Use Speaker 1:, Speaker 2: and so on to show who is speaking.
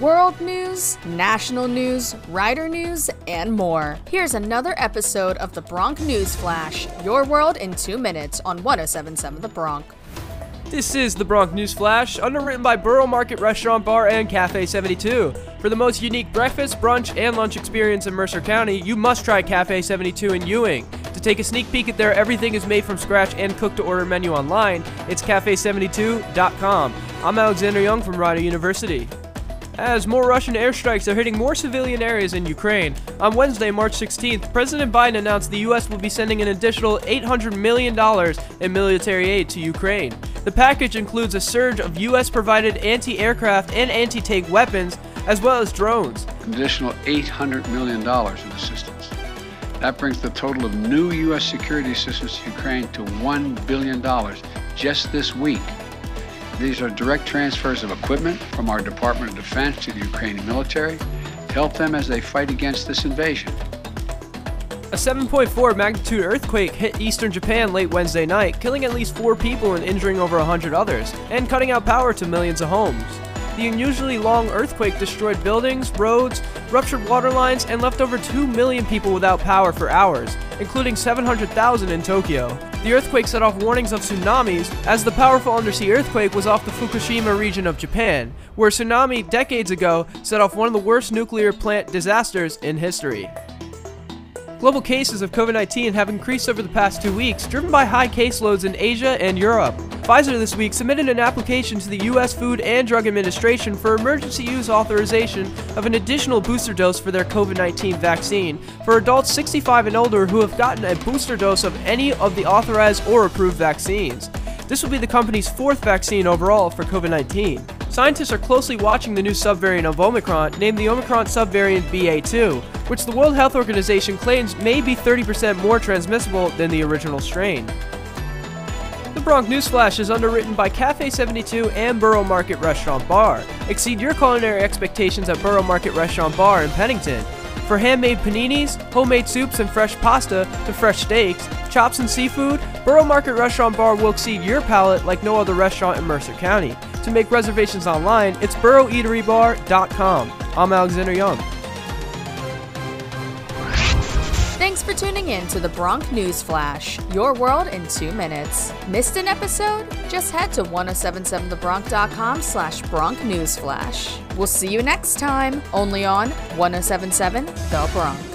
Speaker 1: world news, national news, rider news, and more. Here's another episode of the Bronc News Flash, your world in two minutes on 1077 The Bronc.
Speaker 2: This is the Bronc News Flash, underwritten by Borough Market Restaurant Bar and Cafe 72. For the most unique breakfast, brunch, and lunch experience in Mercer County, you must try Cafe 72 in Ewing. To take a sneak peek at their everything is made from scratch and cooked to order menu online, it's cafe72.com. I'm Alexander Junge from Rider University. As more Russian airstrikes are hitting more civilian areas in Ukraine, on Wednesday, March 16th, President Biden announced the U.S. will be sending an additional $800 million in military aid to Ukraine. The package includes a surge of U.S. provided anti aircraft and anti tank weapons, as well as drones.
Speaker 3: An additional $800 million in assistance. That brings the total of new U.S. security assistance to Ukraine to $1 billion just this week. These are direct transfers of equipment from our Department of Defense to the Ukrainian military to help them as they fight against this invasion.
Speaker 2: A 7.4 magnitude earthquake hit eastern Japan late Wednesday night, killing at least four people and injuring over 100 others, and cutting out power to millions of homes. The unusually long earthquake destroyed buildings, roads, ruptured water lines, and left over 2 million people without power for hours, including 700,000 in Tokyo. The earthquake set off warnings of tsunamis, as the powerful undersea earthquake was off the Fukushima region of Japan, where a tsunami decades ago set off one of the worst nuclear plant disasters in history. Global cases of COVID 19 have increased over the past two weeks, driven by high caseloads in Asia and Europe. Pfizer this week submitted an application to the U.S. Food and Drug Administration for emergency use authorization of an additional booster dose for their COVID 19 vaccine for adults 65 and older who have gotten a booster dose of any of the authorized or approved vaccines. This will be the company's fourth vaccine overall for COVID 19. Scientists are closely watching the new subvariant of Omicron, named the Omicron subvariant BA2, which the World Health Organization claims may be 30% more transmissible than the original strain. The Bronc Newsflash is underwritten by Cafe 72 and Borough Market Restaurant Bar. Exceed your culinary expectations at Borough Market Restaurant Bar in Pennington. For handmade paninis, homemade soups, and fresh pasta to fresh steaks, chops, and seafood, Borough Market Restaurant Bar will exceed your palate like no other restaurant in Mercer County. To make reservations online, it's boroughEateryBar.com. I'm Alexander Junge.
Speaker 1: Thanks for tuning in to the Bronc News Flash, your world in two minutes. Missed an episode? Just head to 1077thebronc.com slash Bronc News Flash. We'll see you next time, only on 1077 The Bronc.